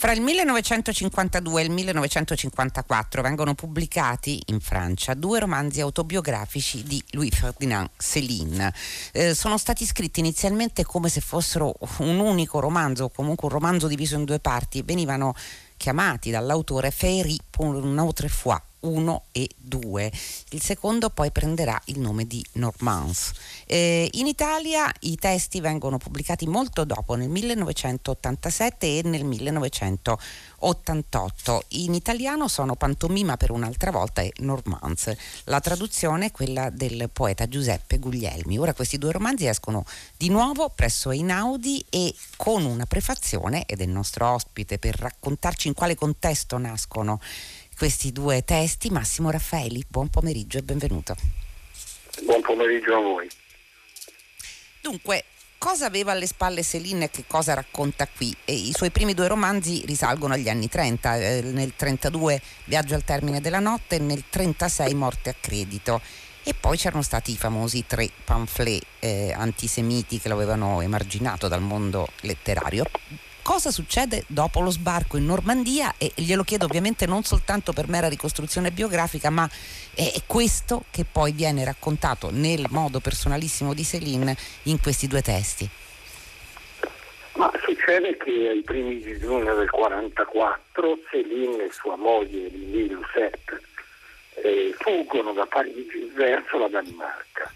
Fra il 1952 e il 1954 vengono pubblicati in Francia due romanzi autobiografici di Louis Ferdinand Céline. Eh, sono stati scritti inizialmente come se fossero un unico romanzo o comunque un romanzo diviso in due parti. Venivano chiamati dall'autore Féerie pour une autre fois 1 e 2. Il secondo poi prenderà il nome di Normans. Eh, in Italia i testi vengono pubblicati molto dopo, nel 1987 e nel 1988. In italiano sono Pantomima per un'altra volta e Normans. La traduzione è quella del poeta Giuseppe Guglielmi. Ora questi due romanzi escono di nuovo presso Einaudi e con una prefazione ed è il nostro ospite per raccontarci in quale contesto nascono questi due testi. Massimo Raffaeli, buon pomeriggio e benvenuto. Buon pomeriggio a voi. Dunque, cosa aveva alle spalle Céline e che cosa racconta qui? E I suoi primi due romanzi risalgono agli anni 30, eh, nel 32 Viaggio al termine della notte e nel 36 Morte a credito. E poi c'erano stati i famosi tre pamphlet eh, antisemiti che lo avevano emarginato dal mondo letterario cosa succede dopo lo sbarco in Normandia e glielo chiedo ovviamente non soltanto per mera ricostruzione biografica ma è questo che poi viene raccontato nel modo personalissimo di Céline in questi due testi. Ma succede che ai primi di giugno del 1944 Céline e sua moglie Lili Lucette eh, fuggono da Parigi verso la Danimarca.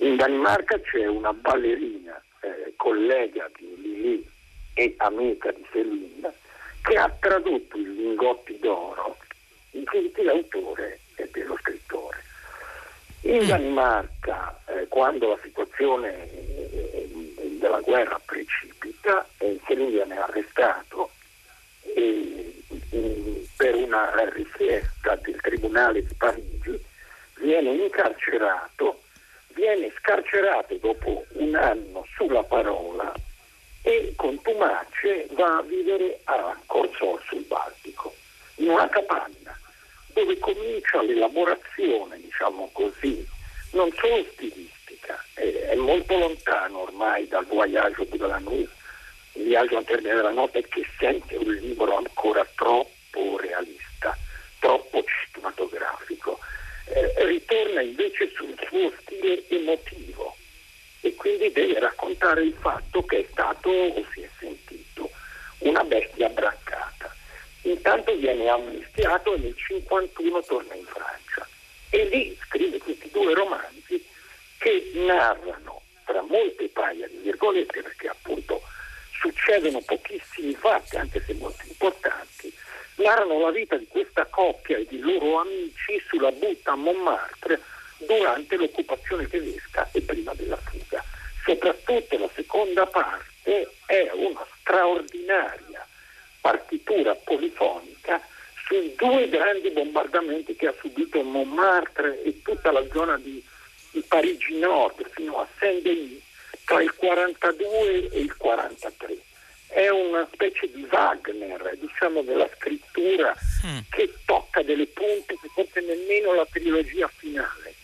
In Danimarca c'è una ballerina eh, collega di Lili e amica di Céline, che ha tradotto i lingotti d'oro in diritti d'autore e dello scrittore. In mm. Danimarca, eh, quando la situazione eh, della guerra precipita, eh, Céline viene arrestato e, per una richiesta del Tribunale di Parigi viene incarcerato, viene scarcerato dopo un anno sulla parola e con va a vivere a Corsor sul Baltico, in una capanna dove comincia l'elaborazione, diciamo così, non solo stilistica, è, molto lontano ormai dal voyage de la nuit, il viaggio al termine della notte che sente un libro ancora troppo realista, troppo cinematografico. Eh, ritorna invece sul suo stile emotivo, quindi deve raccontare il fatto che è stato o si è sentito una bestia braccata. Intanto viene amnistiato e nel 1951 torna in Francia e lì scrive questi due romanzi che narrano tra molte paia di virgolette perché appunto succedono pochissimi fatti anche se molto importanti narrano la vita di questa coppia e di loro amici sulla butta a Montmartre durante l'occupazione tedesca e prima della fuga. Soprattutto la seconda parte è una straordinaria partitura polifonica sui due grandi bombardamenti che ha subito Montmartre e tutta la zona di, di Parigi Nord fino a Saint-Denis tra il 42 e il 43 è una specie di Wagner, diciamo, della scrittura mm. che tocca delle punte che forse nemmeno la trilogia finale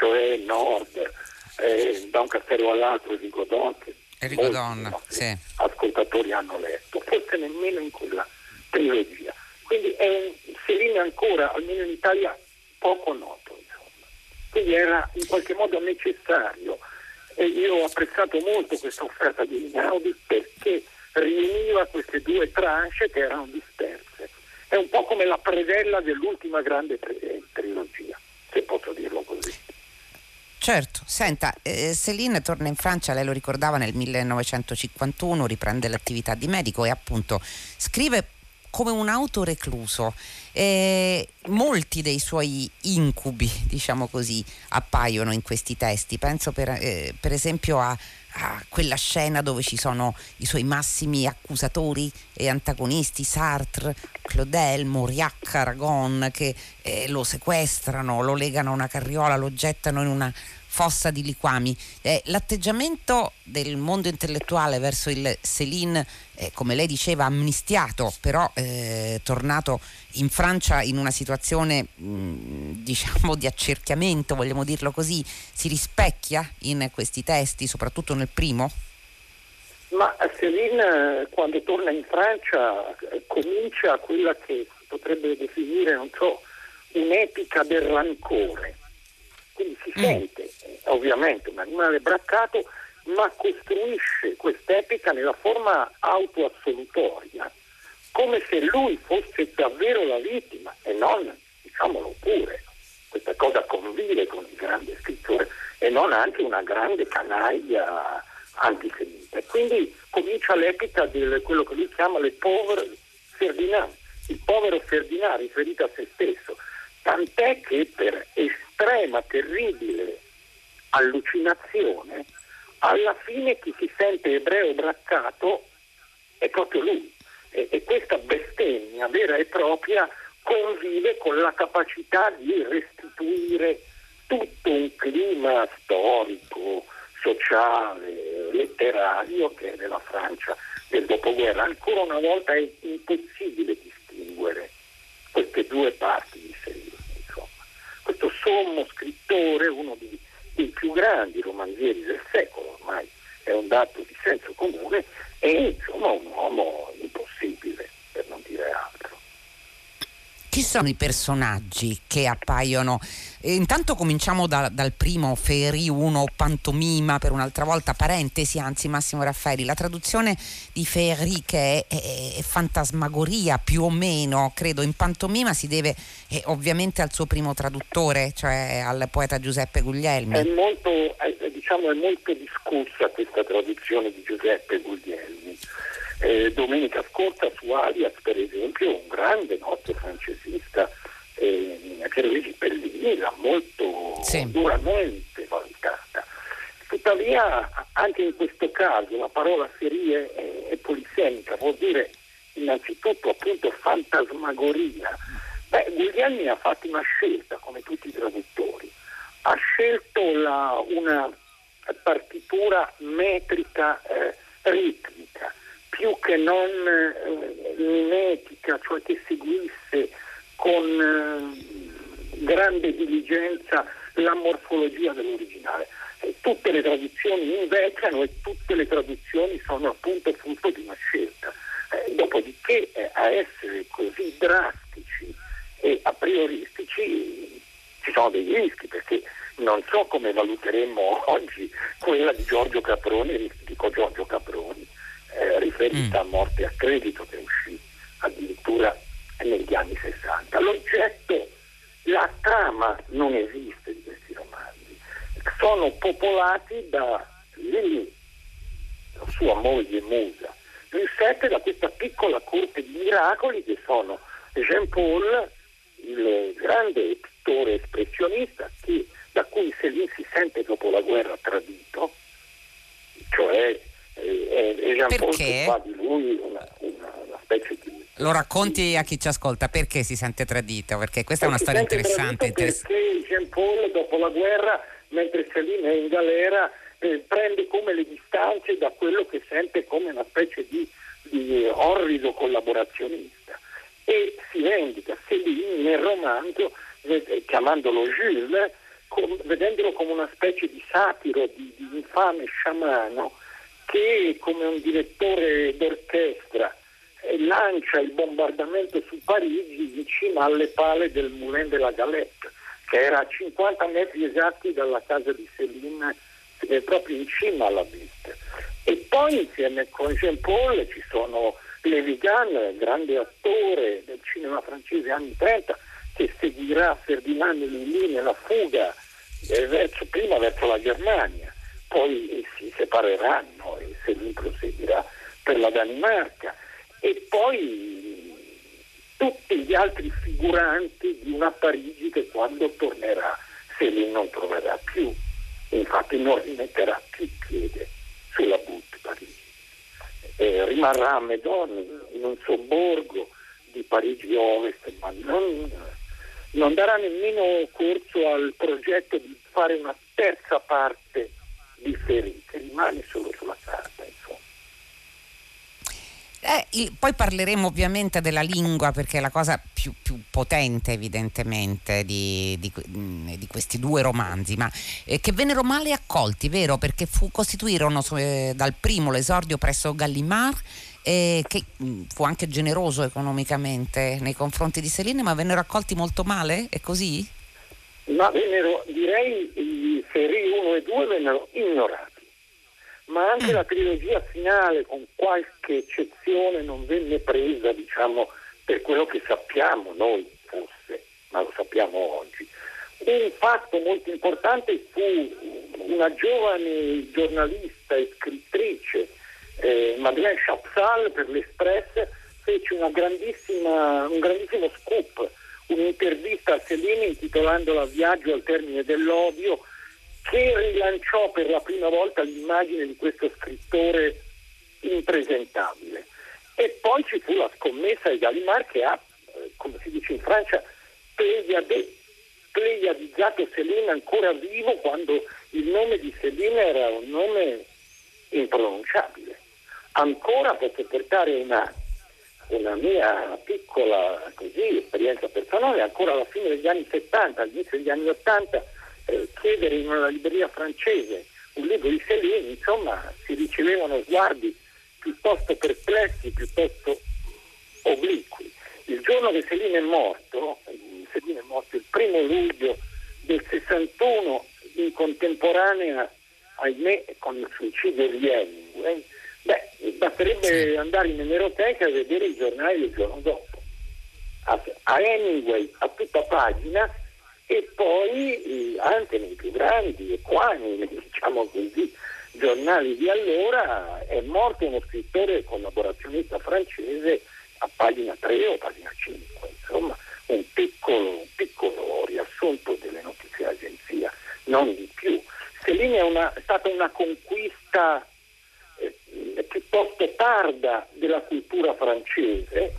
cioè Nord, eh, da un castello all'altro di Godon, che Enrico Donna, sì. ascoltatori hanno letto, forse nemmeno in quella trilogia. Quindi è un Serino ancora, almeno in Italia, poco noto. Insomma. Quindi era in qualche modo necessario. E io ho apprezzato molto questa offerta di Inaudi perché riuniva queste due tranche che erano disperse. È un po' come la predella dell'ultima grande trilogia, se posso così. Certo, senta, eh, Céline torna in Francia, lei lo ricordava nel 1951, riprende l'attività di medico e appunto scrive come un autorecluso. Eh, molti dei suoi incubi, diciamo così, appaiono in questi testi. Penso per, eh, per esempio a, a, quella scena dove ci sono i suoi massimi accusatori e antagonisti, Sartre, Claudel, Mauriac, Aragon, che eh, lo sequestrano, lo legano a una carriola, lo gettano in una fossa di liquami. Eh, l'atteggiamento del mondo intellettuale verso il Céline, eh, come lei diceva, amnistiato, però eh, tornato in Francia in una situazione mh, diciamo di accerchiamento, vogliamo dirlo così, si rispecchia in questi testi, soprattutto nel primo? Ma Céline quando torna in Francia comincia quella che si potrebbe definire, non so, un'epica del rancore. Quindi si mm. sente ovviamente un animale braccato, ma costruisce quest'epica nella forma autoassolutoria, come se lui fosse davvero la vittima e non, diciamolo pure, questa cosa convive con il grande scrittore e non anche una grande canaglia antisemita. Quindi comincia l'epica di quello che lui chiama le povere Ferdinand, il povero Ferdinand riferito a se stesso, tant'è che per estrema, terribile allucinazione, alla fine chi si sente ebreo braccato è proprio lui. E, e questa bestemmia vera e propria convive con la capacità di restituire tutto un clima storico, sociale, letterario che è nella Francia del dopoguerra. Ancora una volta è impossibile distinguere queste due parti di. Insomma. Questo sommo scrittore, uno dei, dei più grandi romanzieri del secolo, ormai è un dato di senso comune, è insomma un uomo impossibile, per non dire altro. Chi sono i personaggi che appaiono? E intanto cominciamo da, dal primo Feri 1 pantomima per un'altra volta parentesi anzi Massimo Raffaeli. La traduzione di Feri che è, è, è fantasmagoria più o meno credo in pantomima si deve eh, ovviamente al suo primo traduttore cioè al poeta Giuseppe Guglielmi. È molto, diciamo, è molto discussa questa traduzione di Giuseppe Guglielmi eh, domenica scorsa su Alias, per esempio, un grande nostro francesista, eh, Pierluigi Pellini, l'ha molto sì. duramente valutata. Tuttavia, anche in questo caso, la parola serie è, è polisemica, vuol dire innanzitutto appunto fantasmagoria. Beh, Guglielmi ha fatto una scelta, come tutti i traduttori, ha scelto la, una partitura metrica eh, ritmica più che non eh, mimetica, cioè che seguisse con eh, grande diligenza la morfologia dell'originale. E tutte le traduzioni invecchiano e tutte le traduzioni sono appunto frutto di una scelta. Eh, dopodiché eh, a essere così drastici e a prioristici ci sono dei rischi perché non so come valuteremmo oggi quella di Giorgio Caproni, dico Giorgio Caproni, eh, riferita mm. a morte a credito che uscì addirittura negli anni 60. L'oggetto, la trama non esiste di questi romanzi, sono popolati da Lili, sua moglie Musa, Giuseppe da questa piccola corte di miracoli che sono Jean Paul, il grande pittore espressionista che, da cui Céline si sente dopo la guerra tradito, cioè e, e Jean perché? fa di lui una, una, una, specie di... Lo racconti a chi ci ascolta, perché si sente tradito? Perché questa è una storia interessante. Interess- perché Jean Paul dopo la guerra, mentre Céline è in galera, eh, prende come le distanze da quello che sente come una specie di, di orrido collaborazionista e si vendica Céline nel romanzo, eh, chiamandolo Jules, com- vedendolo come una specie di satiro, di, di infame sciamano che come un direttore d'orchestra eh, lancia il bombardamento su Parigi vicino alle pale del Moulin de la Galette, che era a 50 metri esatti dalla casa di Céline, eh, proprio in cima alla vista. E poi insieme con Jean Paul ci sono Levi Gann, grande attore del cinema francese anni 30, che seguirà Ferdinand Lully nella fuga eh, verso, prima verso la Germania poi si separeranno e Selin proseguirà per la Danimarca e poi tutti gli altri figuranti di una Parigi che quando tornerà Selin non troverà più, infatti non rimetterà più piede sulla butte Parigi. Eh, rimarrà a Medon in un sobborgo di Parigi Ovest, ma non, non darà nemmeno corso al progetto di fare una terza parte differente, rimane solo sulla carta. Eh, il, poi parleremo ovviamente della lingua perché è la cosa più, più potente evidentemente di, di, di, questi due romanzi, ma eh, che vennero male accolti, vero? Perché fu, costituirono eh, dal primo l'esordio presso Gallimard che mh, fu anche generoso economicamente nei confronti di Céline, ma vennero accolti molto male? È così? Ma vennero, direi, i seri 1 e 2 vennero ignorati ma anche mm. la trilogia finale, con qualche eccezione, non venne presa, diciamo, per quello che sappiamo noi fosse, ma lo sappiamo oggi. Un fatto molto importante fu una giovane giornalista e scrittrice, eh, Madeleine Chapsal per l'Espress, fece un grandissimo scoop, un'intervista a Céline intitolandola Viaggio al termine dell'odio, che rilanciò per la prima volta l'immagine di questo scrittore impresentabile. E poi ci fu la scommessa di Gallimard che ha, eh, come si dice in Francia, pleiadizzato Céline ancora vivo quando il nome di Céline era un nome impronunciabile. Ancora posso portare una, una mia piccola così, esperienza personale, ancora alla fine degli anni 70, all'inizio degli anni 80, eh, chiedere in una libreria francese un libro di Céline, insomma, si ricevevano sguardi piuttosto perplessi, piuttosto obliqui. Il giorno che Céline è morto, Céline è morto il primo luglio del 61, in contemporanea, ahimè, con il suicidio di Hemingway, beh, basterebbe andare in emeroteca e vedere i giornali del giorno dopo. A, a Hemingway a tutta pagina e poi anche nei più grandi equanimi, diciamo così, giornali di allora è morto uno scrittore collaborazionista francese a pagina 3 o pagina 5, insomma un piccolo, un piccolo riassunto delle notizie d'agenzia, non di più. Céline è, una, stata una conquista eh, piuttosto tarda della cultura francese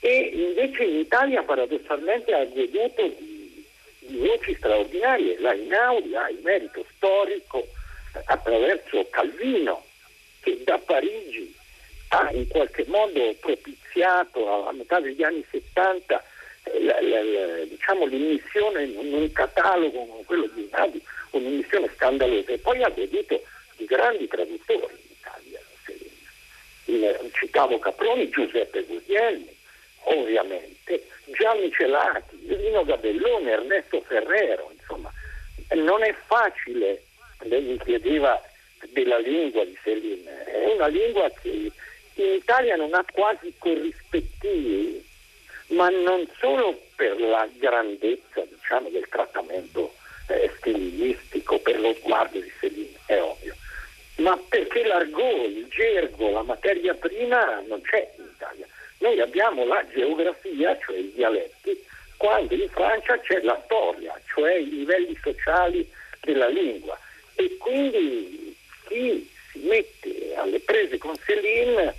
e invece in Italia paradossalmente ha goduto di di voci straordinarie. La Inaudi ha il merito storico attraverso Calvino, che da Parigi ha in qualche modo propiziato a metà degli anni 70 eh, la, la, la, diciamo, l'immissione in un catalogo come quello di Inaudi, un'immissione scandalosa, e poi ha goduto di grandi traduttori citavo Caproni, Giuseppe Guglielmi, ovviamente, Gianni Celati, Lino Gabellone, Ernesto Ferrero, insomma, non è facile, lei mi chiedeva della lingua di Céline, è una lingua che in Italia non ha quasi corrispettivi, ma non solo per la grandezza diciamo, del trattamento eh, stilistico, per lo sguardo di Céline, è ovvio, ma perché l'argot, il gergo, la materia prima non c'è in Italia. Noi abbiamo la geografia, cioè i dialetti, quando in Francia c'è la storia, cioè i livelli sociali della lingua. E quindi chi si mette alle prese con Céline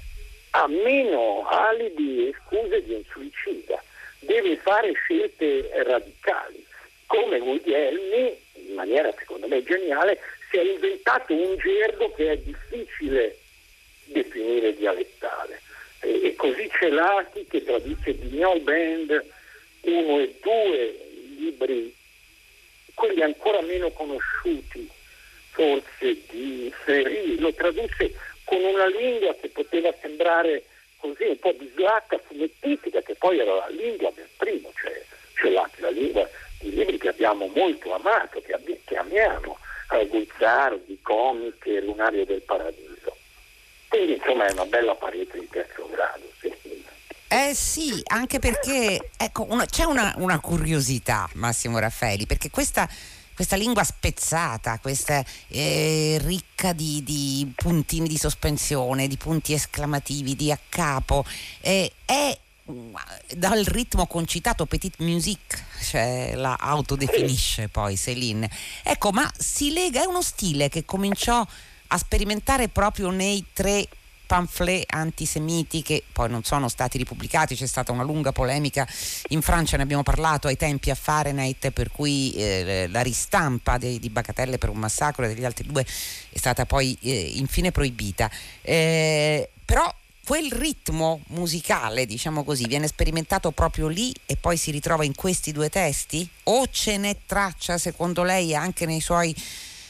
ha meno alibi e scuse di un suicida, deve fare scelte radicali. Come Guglielmi, in maniera secondo me geniale, si è inventato un gergo che è difficile definire dialettale. E così Celati che traduce Bignol Band 1 e 2 libri, quelli ancora meno conosciuti forse di Ferri, lo tradusse con una lingua che poteva sembrare così un po' bislacca, fumettistica, che poi era la lingua del primo, cioè Celati, la lingua di libri che abbiamo molto amato, che, che amiamo, Guizzardi, Comiche, Lunario del Paradiso. Quindi insomma è una bella parete di terzo grado. Sì. Eh sì, anche perché ecco, una, c'è una, una, curiosità, Massimo Raffaeli, perché questa, questa lingua spezzata, questa eh, ricca di, di, puntini di sospensione, di punti esclamativi, di accapo, eh, è dal ritmo concitato Petit Musique, cioè la autodefinisce poi Céline. Ecco, ma si lega, è uno stile che cominciò a sperimentare proprio nei tre pamphlet antisemiti che poi non sono stati ripubblicati, c'è stata una lunga polemica in Francia, ne abbiamo parlato ai tempi a Fahrenheit per cui eh, la ristampa dei, di Bagatelle per un massacro e degli altri due è stata poi eh, infine proibita. Eh, però quel ritmo musicale, diciamo così, viene sperimentato proprio lì e poi si ritrova in questi due testi? O ce n'è traccia, secondo lei, anche nei suoi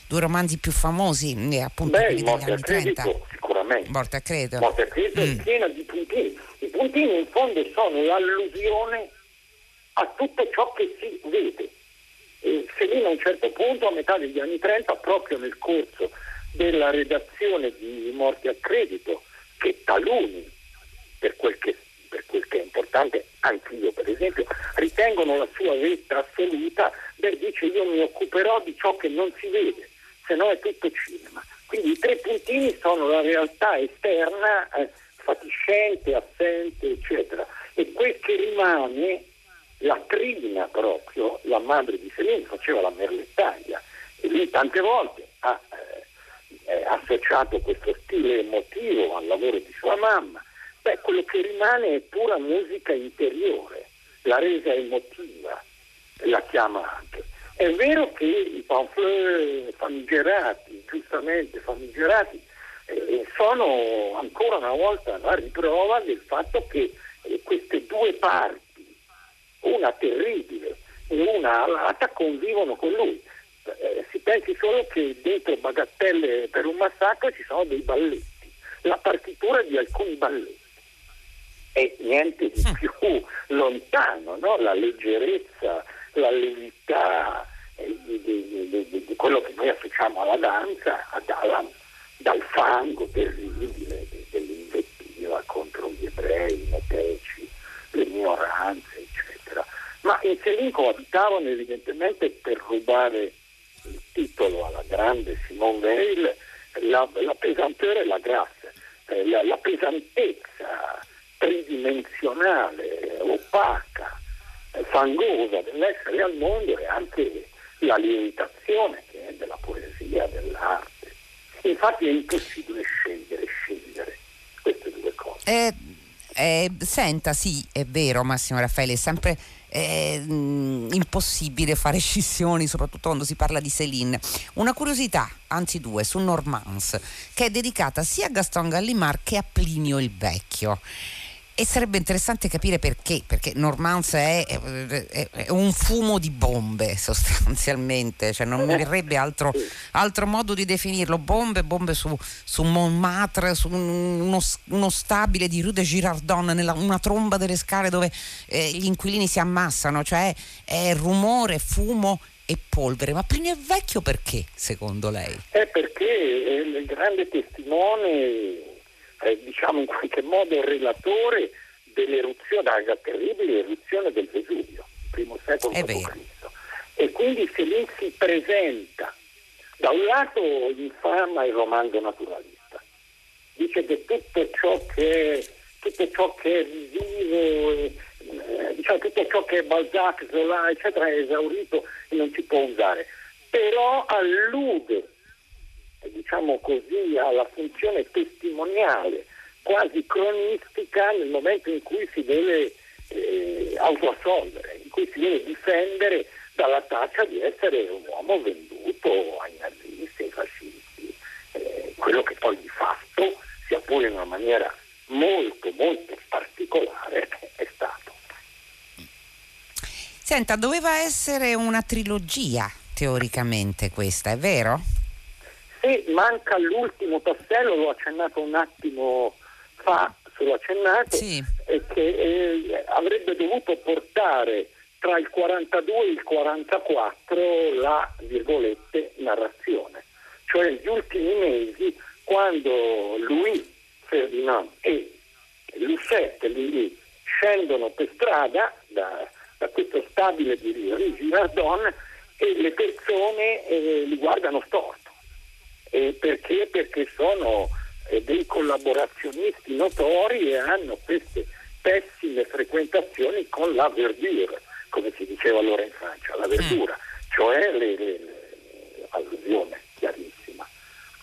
due romanzi più famosi, eh, appunto Beh, quelli degli anni 30? Sicuramente. Morte a credo. Morte a credo mm. è piena di puntini. I puntini in fondo sono l'allusione a tutto ciò che si vede. E Selina a un certo punto, a metà degli anni 30, proprio nel corso della redazione di Morte a credito, che taluni, per quel che, per quel che è importante, anch'io per esempio, ritengono la sua vetta assoluta, beh dice io mi occuperò di ciò che non si vede, se no è tutto cinema. Quindi i tre puntini sono la realtà esterna, eh, fatiscente, assente, eccetera. E quel che rimane, la trina proprio, la madre di Selene faceva la merlettaia e lui tante volte ha eh, associato questo stile emotivo al lavoro di sua mamma, beh, quello che rimane è pura musica interiore, la resa emotiva, la chiama anche. È vero che i pamphlet famigerati, giustamente famigerati, eh, sono ancora una volta la riprova del fatto che eh, queste due parti, una terribile e una alata, convivono con lui. Si pensi solo che dentro Bagattelle per un massacro ci sono dei balletti, la partitura di alcuni balletti è niente di più lontano, no? la leggerezza, la levità eh, di, di, di, di, quello che noi associamo alla danza, dalla, dal fango terribile dell'invettiva contro gli ebrei, i meteci, le minoranze, eccetera. Ma in Selinco abitavano evidentemente per rubare titolo alla grande Simone Veil, la, la pesantere e la grazia, eh, la, la, pesantezza tridimensionale, opaca, fangosa dell'essere al mondo e anche la lievitazione che è della poesia, dell'arte. Infatti è impossibile scegliere, scegliere queste due cose. Eh, eh, senta, sì, è vero Massimo Raffaele, è sempre mm, impossibile fare scissioni, soprattutto quando si parla di Céline. Una curiosità, anzi due, su Normans, che è dedicata sia a Gaston Gallimard che a Plinio il Vecchio. E sarebbe interessante capire perché, perché Normans è, è, è, un fumo di bombe sostanzialmente, cioè non mi verrebbe altro, altro modo di definirlo, bombe, bombe su, su Montmartre, su uno, uno, stabile di Rue de Girardon, nella, una tromba delle scale dove eh, gli inquilini si ammassano, cioè è rumore, fumo e polvere. Ma Plinio è vecchio perché, secondo lei? È perché è il grande testimone eh, diciamo in qualche modo il relatore dell'eruzione, della terribile eruzione del Vesuvio, primo secolo d.C. E quindi se lì si presenta, da un lato infama il romanzo naturalista, dice che tutto ciò che è, tutto ciò che è vivo, eh, diciamo, tutto ciò che è Balzac, Zola, eccetera, è esaurito e non si può usare, però allude diciamo così, alla funzione testimoniale, quasi cronistica nel momento in cui si deve eh, autoassolvere, in cui si deve difendere dalla taccia di essere un uomo venduto ai nazisti, ai fascisti, eh, quello che poi di fatto, sia pure in una maniera molto molto particolare, è stato. Senta, doveva essere una trilogia teoricamente questa, è vero? E manca l'ultimo tassello, l'ho accennato un attimo fa, solo accennato, sì. che eh, avrebbe dovuto portare tra il 42 e il 44 la virgolette narrazione, cioè gli ultimi mesi quando Louis Ferdinand e Lucette lì scendono per strada da, da questo stabile di Girardon e le persone eh, li guardano storti eh, perché? Perché sono eh, dei collaborazionisti notori e hanno queste pessime frequentazioni con la verdure, come si diceva allora in Francia, la verdura, mm. cioè le, le, le, allusione chiarissima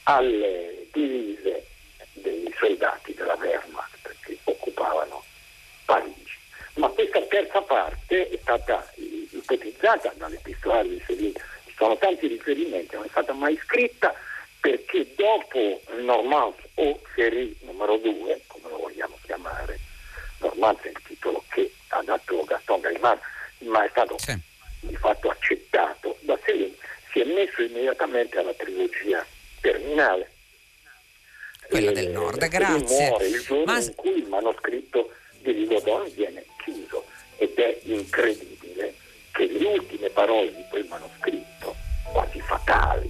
alle divise dei soldati della Wehrmacht che occupavano Parigi. Ma questa terza parte è stata ipotizzata dall'epistolario di Sevilla, ci sono tanti riferimenti, non è stata mai scritta perché dopo Normans o Série numero 2, come lo vogliamo chiamare, Normans è il titolo che ha dato Gaston Gaimard, ma è stato sì. di fatto accettato da Céline, si è messo immediatamente alla trilogia terminale. Quella del nord, grazie. Muore il giorno ma... in cui il manoscritto di Rigodon viene chiuso ed è incredibile che le ultime parole di quel manoscritto, quasi fatali,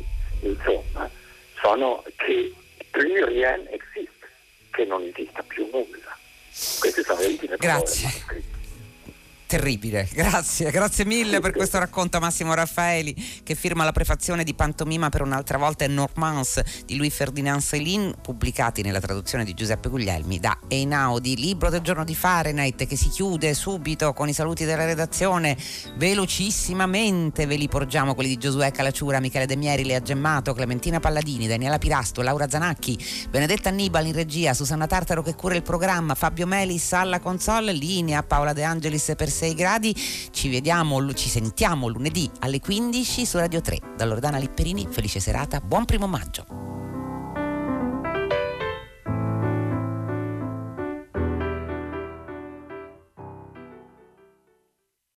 sono che plus rien existe, che non esista più nulla. Queste sono le ultime parole Grazie terribile. Grazie, grazie mille per questo racconto Massimo Raffaeli che firma la prefazione di Pantomima per un'altra volta e Normans di Louis Ferdinand Céline pubblicati nella traduzione di Giuseppe Guglielmi da Einaudi, libro del giorno di Fahrenheit che si chiude subito con i saluti della redazione velocissimamente ve li porgiamo quelli di Giosuè Calacciura, Michele De Mieri, Lea Gemmato, Clementina Palladini, Daniela Pirasto, Laura Zanacchi, Benedetta Annibali in regia, Susanna Tartaro che cura il programma, Fabio Melis alla console, linea Paola De Angelis per 6 gradi. Ci vediamo, ci sentiamo lunedì alle 15 su Radio 3. Da Loredana Lipperini, felice serata, buon primo maggio.